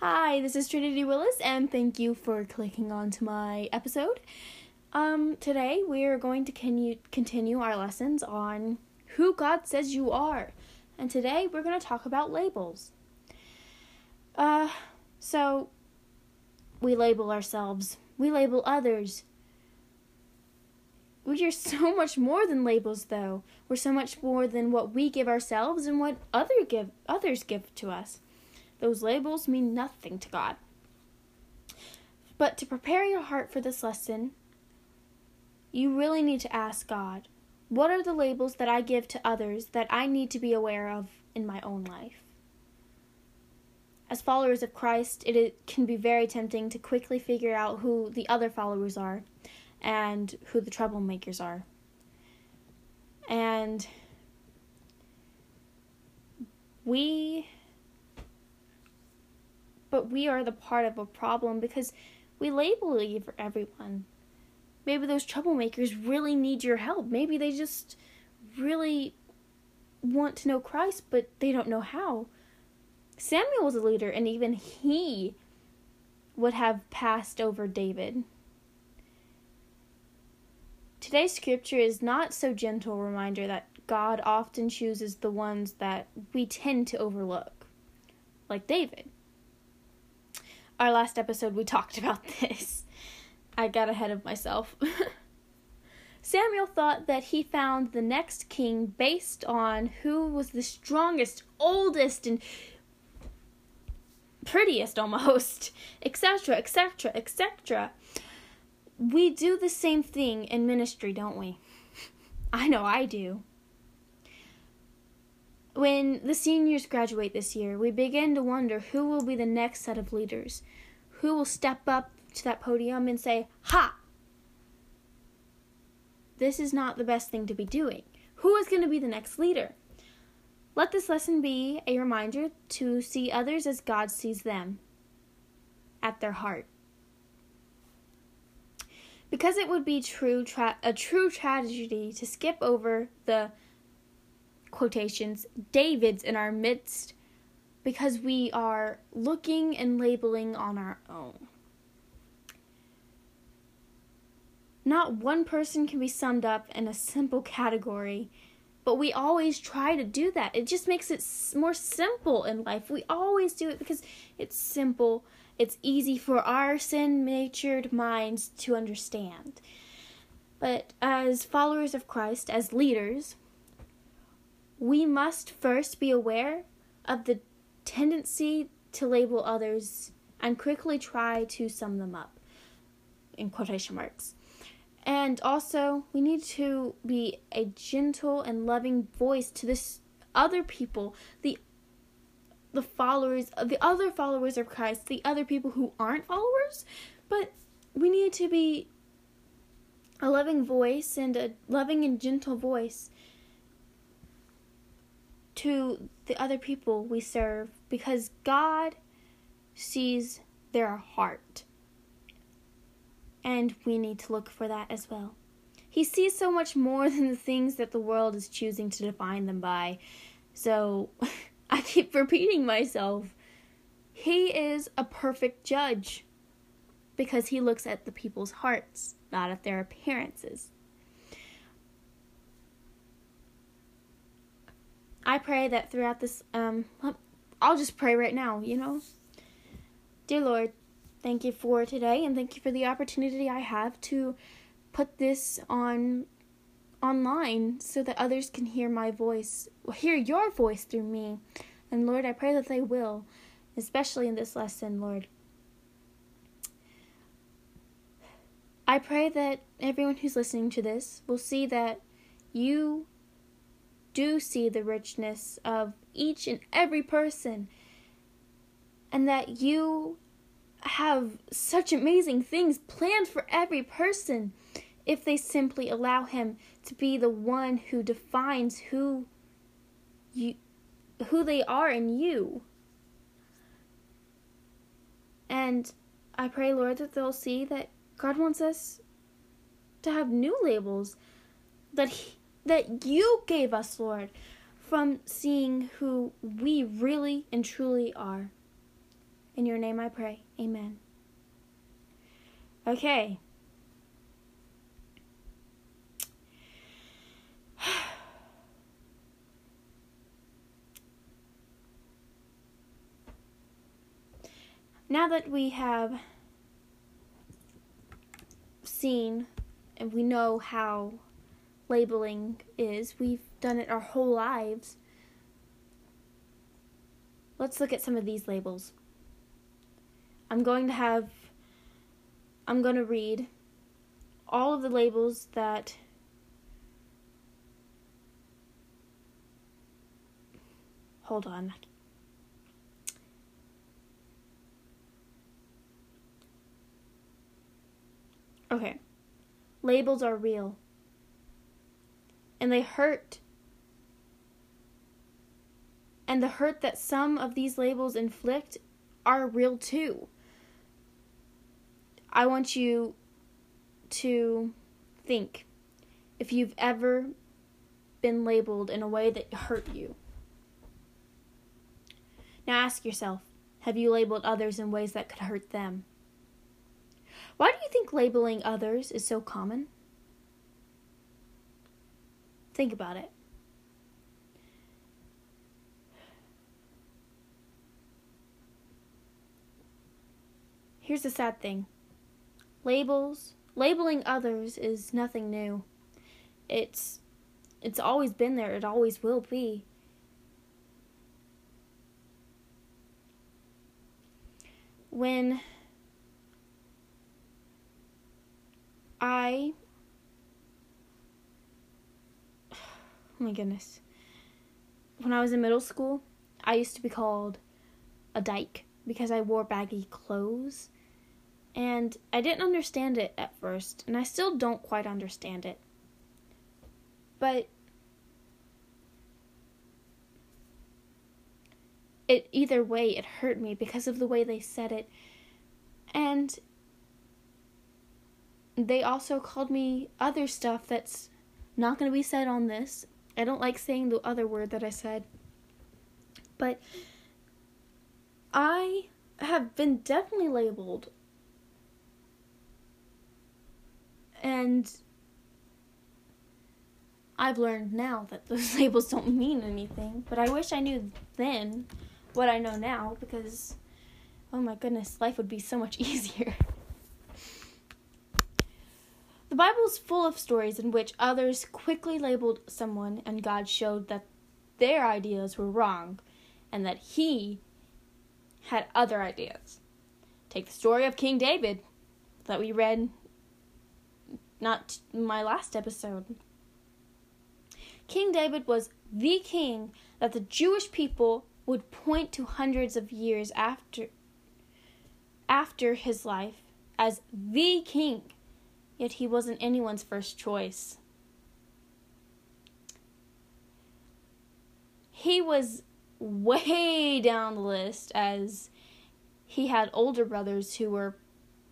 Hi, this is Trinity Willis, and thank you for clicking onto my episode. Um, today we are going to continue our lessons on who God says you are, and today we're going to talk about labels. Uh, so we label ourselves, we label others. We are so much more than labels, though. We're so much more than what we give ourselves and what other give others give to us. Those labels mean nothing to God. But to prepare your heart for this lesson, you really need to ask God, what are the labels that I give to others that I need to be aware of in my own life? As followers of Christ, it can be very tempting to quickly figure out who the other followers are and who the troublemakers are. And we but we are the part of a problem because we label for everyone. Maybe those troublemakers really need your help. Maybe they just really want to know Christ, but they don't know how. Samuel was a leader, and even he would have passed over David. Today's scripture is not so gentle reminder that God often chooses the ones that we tend to overlook, like David our last episode we talked about this. I got ahead of myself. Samuel thought that he found the next king based on who was the strongest, oldest, and prettiest almost, etc., etc., etc. We do the same thing in ministry, don't we? I know I do. When the seniors graduate this year, we begin to wonder who will be the next set of leaders. Who will step up to that podium and say, Ha! This is not the best thing to be doing. Who is going to be the next leader? Let this lesson be a reminder to see others as God sees them at their heart. Because it would be true tra- a true tragedy to skip over the quotations, David's in our midst because we are looking and labeling on our own. Not one person can be summed up in a simple category, but we always try to do that. It just makes it more simple in life. We always do it because it's simple, it's easy for our sin natured minds to understand. But as followers of Christ, as leaders, we must first be aware of the tendency to label others and quickly try to sum them up in quotation marks. And also, we need to be a gentle and loving voice to this other people, the the followers, the other followers of Christ, the other people who aren't followers, but we need to be a loving voice and a loving and gentle voice to the other people we serve because God sees their heart. And we need to look for that as well. He sees so much more than the things that the world is choosing to define them by. So I keep repeating myself. He is a perfect judge because he looks at the people's hearts, not at their appearances. I pray that throughout this, um, I'll just pray right now, you know. Dear Lord, thank you for today and thank you for the opportunity I have to put this on online so that others can hear my voice, hear your voice through me. And Lord, I pray that they will, especially in this lesson, Lord. I pray that everyone who's listening to this will see that you do see the richness of each and every person, and that you have such amazing things planned for every person if they simply allow him to be the one who defines who you who they are in you. And I pray, Lord, that they'll see that God wants us to have new labels that he, that you gave us, Lord, from seeing who we really and truly are. In your name I pray. Amen. Okay. now that we have seen and we know how labeling is, we've done it our whole lives. Let's look at some of these labels. I'm going to have, I'm going to read all of the labels that hold on Okay. Labels are real. And they hurt. And the hurt that some of these labels inflict are real too. I want you to think if you've ever been labeled in a way that hurt you. Now ask yourself have you labeled others in ways that could hurt them? Why do you think labeling others is so common? Think about it. Here's the sad thing. Labels, labeling others is nothing new. It's it's always been there, it always will be. When I. Oh my goodness. When I was in middle school, I used to be called a dyke because I wore baggy clothes. And I didn't understand it at first, and I still don't quite understand it. But it either way it hurt me because of the way they said it. And they also called me other stuff that's not going to be said on this. I don't like saying the other word that I said. But I have been definitely labeled. And I've learned now that those labels don't mean anything. But I wish I knew then what I know now because, oh my goodness, life would be so much easier. The Bible is full of stories in which others quickly labeled someone and God showed that their ideas were wrong and that He had other ideas. Take the story of King David that we read not my last episode. King David was the king that the Jewish people would point to hundreds of years after after his life as the king yet he wasn't anyone's first choice. He was way down the list as he had older brothers who were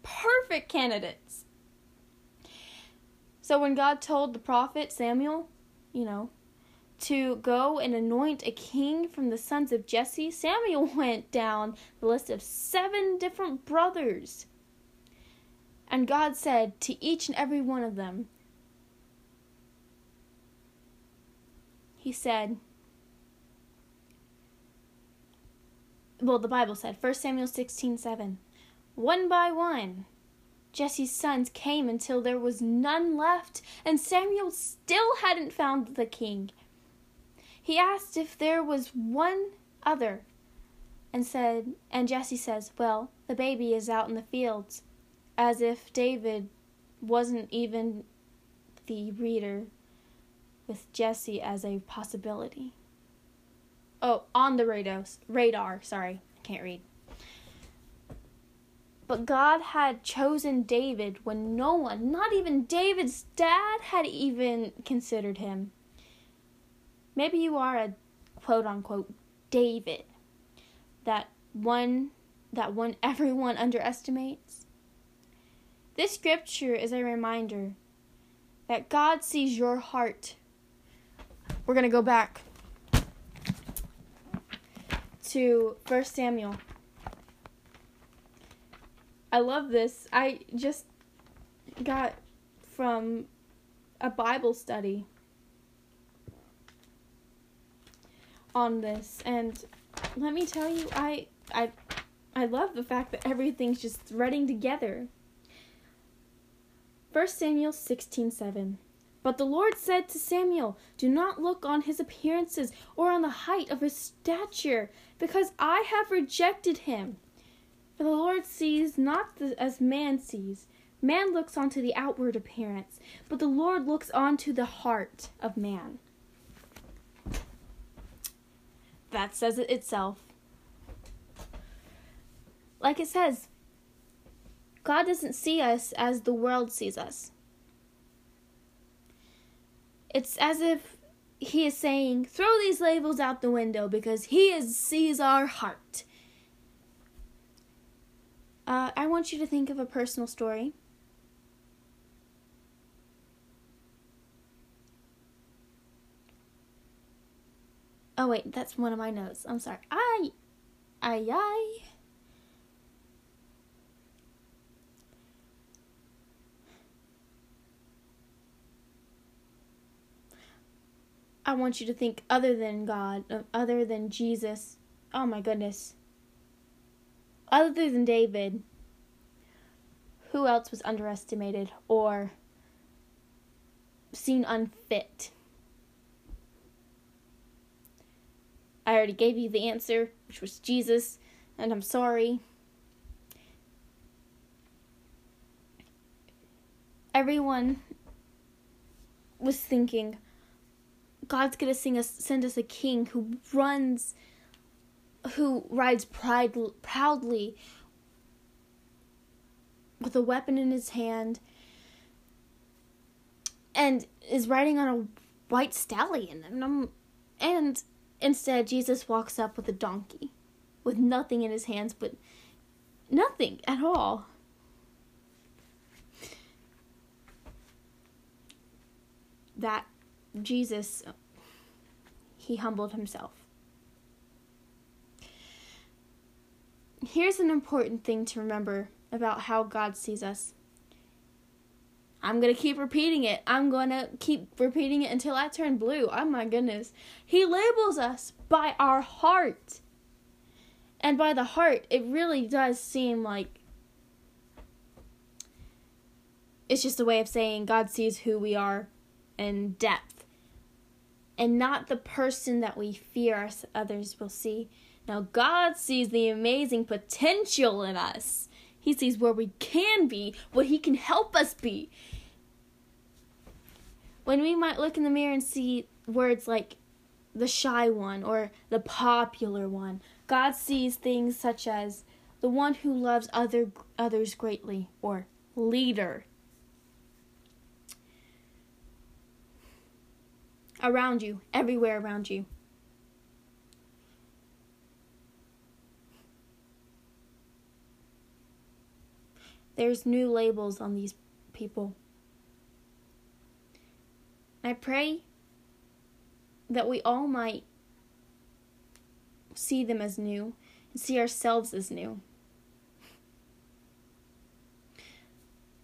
perfect candidates. So when God told the prophet Samuel, you know, to go and anoint a king from the sons of Jesse, Samuel went down the list of seven different brothers and God said to each and every one of them, He said, well, the Bible said, 1 Samuel 16 7, one by one, Jesse's sons came until there was none left, and Samuel still hadn't found the king. He asked if there was one other, and said, and Jesse says, Well, the baby is out in the fields as if David wasn't even the reader with Jesse as a possibility. Oh, on the radar, radar, sorry, I can't read. But God had chosen David when no one, not even David's dad, had even considered him. Maybe you are a quote unquote David that one that one everyone underestimates. This scripture is a reminder that God sees your heart. We're going to go back to 1 Samuel I love this. I just got from a Bible study on this and let me tell you I I I love the fact that everything's just threading together. 1 Samuel 16:7 But the Lord said to Samuel, Do not look on his appearances or on the height of his stature, because I have rejected him. For the Lord sees not as man sees. Man looks onto the outward appearance, but the Lord looks onto the heart of man. That says it itself. Like it says, God doesn't see us as the world sees us. It's as if he is saying, throw these labels out the window because he is, sees our heart. Uh, I want you to think of a personal story. Oh wait, that's one of my notes. I'm sorry. I, I, I. I want you to think other than God, uh, other than Jesus. Oh my goodness. Other than David, who else was underestimated or seen unfit? I already gave you the answer, which was Jesus, and I'm sorry. Everyone was thinking, God's sing us, send us a king who runs, who rides pride, proudly with a weapon in his hand and is riding on a white stallion. And, and instead, Jesus walks up with a donkey with nothing in his hands but nothing at all. That Jesus, he humbled himself. Here's an important thing to remember about how God sees us. I'm going to keep repeating it. I'm going to keep repeating it until I turn blue. Oh my goodness. He labels us by our heart. And by the heart, it really does seem like it's just a way of saying God sees who we are in depth and not the person that we fear others will see. Now, God sees the amazing potential in us. He sees where we can be, what He can help us be. When we might look in the mirror and see words like the shy one or the popular one, God sees things such as the one who loves other others greatly or leader around you, everywhere around you. There's new labels on these people. I pray that we all might see them as new and see ourselves as new.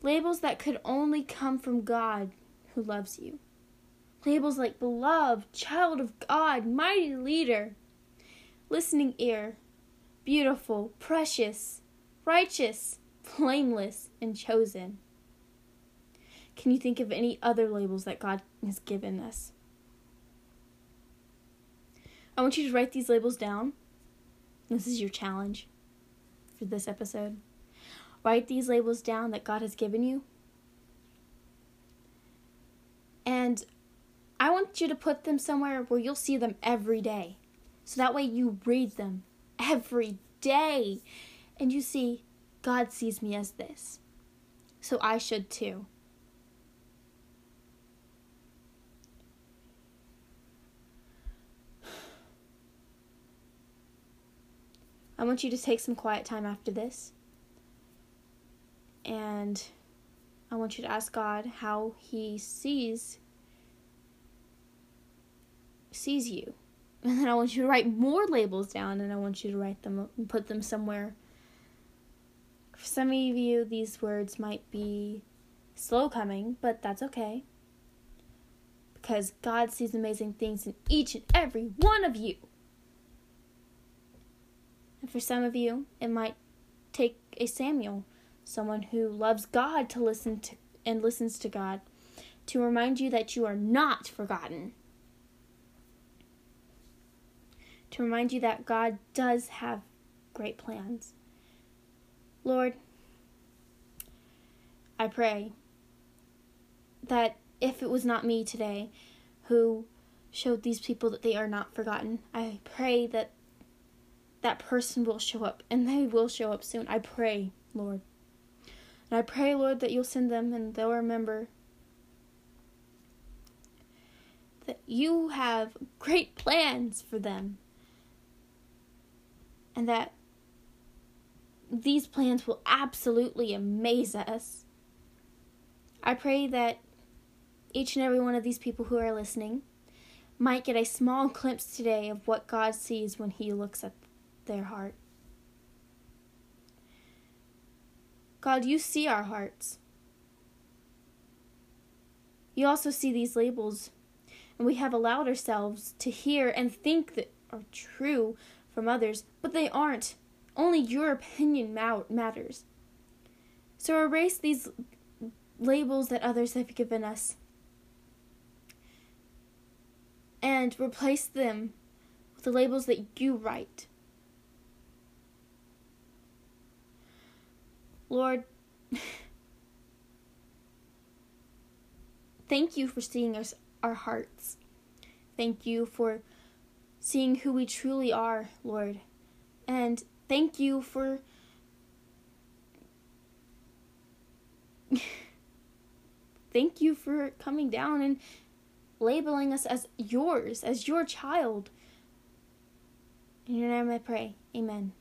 Labels that could only come from God who loves you. Labels like beloved, child of God, mighty leader, listening ear, beautiful, precious, righteous, blameless, and chosen. Can you think of any other labels that God has given us? I want you to write these labels down. This is your challenge for this episode. Write these labels down that God has given you. And I want you to put them somewhere where you'll see them every day. So that way you read them every day and you see, God sees me as this. So I should too. I want you to take some quiet time after this. And I want you to ask God how He sees sees you. And then I want you to write more labels down and I want you to write them and put them somewhere For some of you, these words might be slow coming, but that's okay. Because God sees amazing things in each and every one of you. And for some of you, it might take a Samuel, someone who loves God to listen to and listens to God, to remind you that you are not forgotten. To remind you that God does have great plans. Lord, I pray that if it was not me today who showed these people that they are not forgotten, I pray that that person will show up and they will show up soon. I pray, Lord. And I pray, Lord, that you'll send them and they'll remember that you have great plans for them. And that these plans will absolutely amaze us. I pray that each and every one of these people who are listening might get a small glimpse today of what God sees when He looks at their heart. God, you see our hearts. You also see these labels, and we have allowed ourselves to hear and think that are true from others, but they aren't. Only your opinion matters. So erase these labels that others have given us and replace them with the labels that you write. Lord, thank you for seeing us our hearts. Thank you for seeing who we truly are, Lord. And thank you for thank you for coming down and labeling us as yours, as your child. In your name I pray. Amen.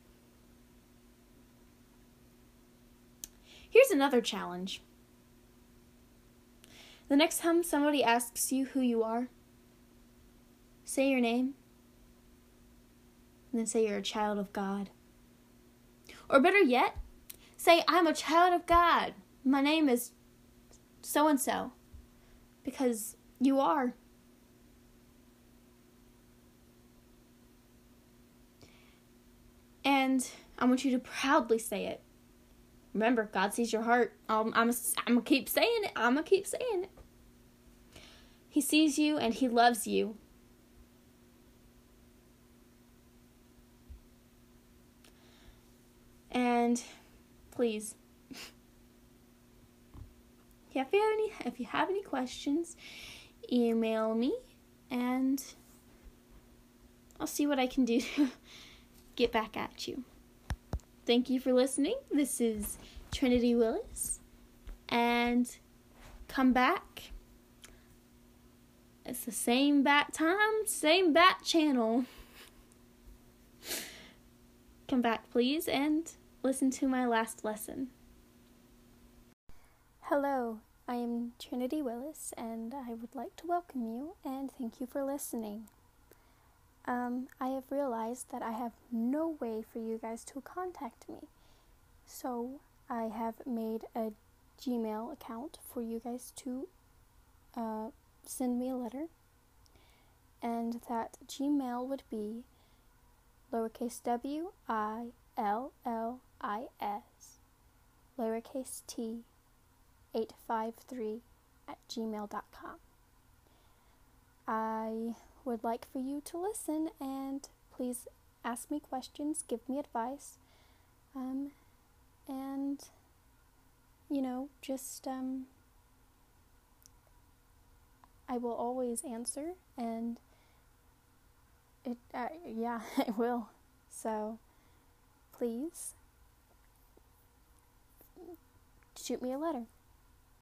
Here's another challenge. The next time somebody asks you who you are, say your name, and then say you're a child of God. Or better yet, say, I'm a child of God. My name is so and so. Because you are. And I want you to proudly say it. Remember, God sees your heart. Um, I'm, I'm gonna keep saying it. I'm gonna keep saying it. He sees you and He loves you. And please, if you have any, if you have any questions, email me, and I'll see what I can do to get back at you. Thank you for listening. This is Trinity Willis. And come back. It's the same bat time, same bat channel. come back, please, and listen to my last lesson. Hello, I am Trinity Willis, and I would like to welcome you and thank you for listening um, I have realized that I have no way for you guys to contact me. So I have made a Gmail account for you guys to uh, send me a letter. And that Gmail would be lowercase w i l l i s lowercase t 853 at gmail.com. I would like for you to listen and please ask me questions, give me advice, um, and you know, just um, I will always answer, and it, uh, yeah, I will. So, please shoot me a letter.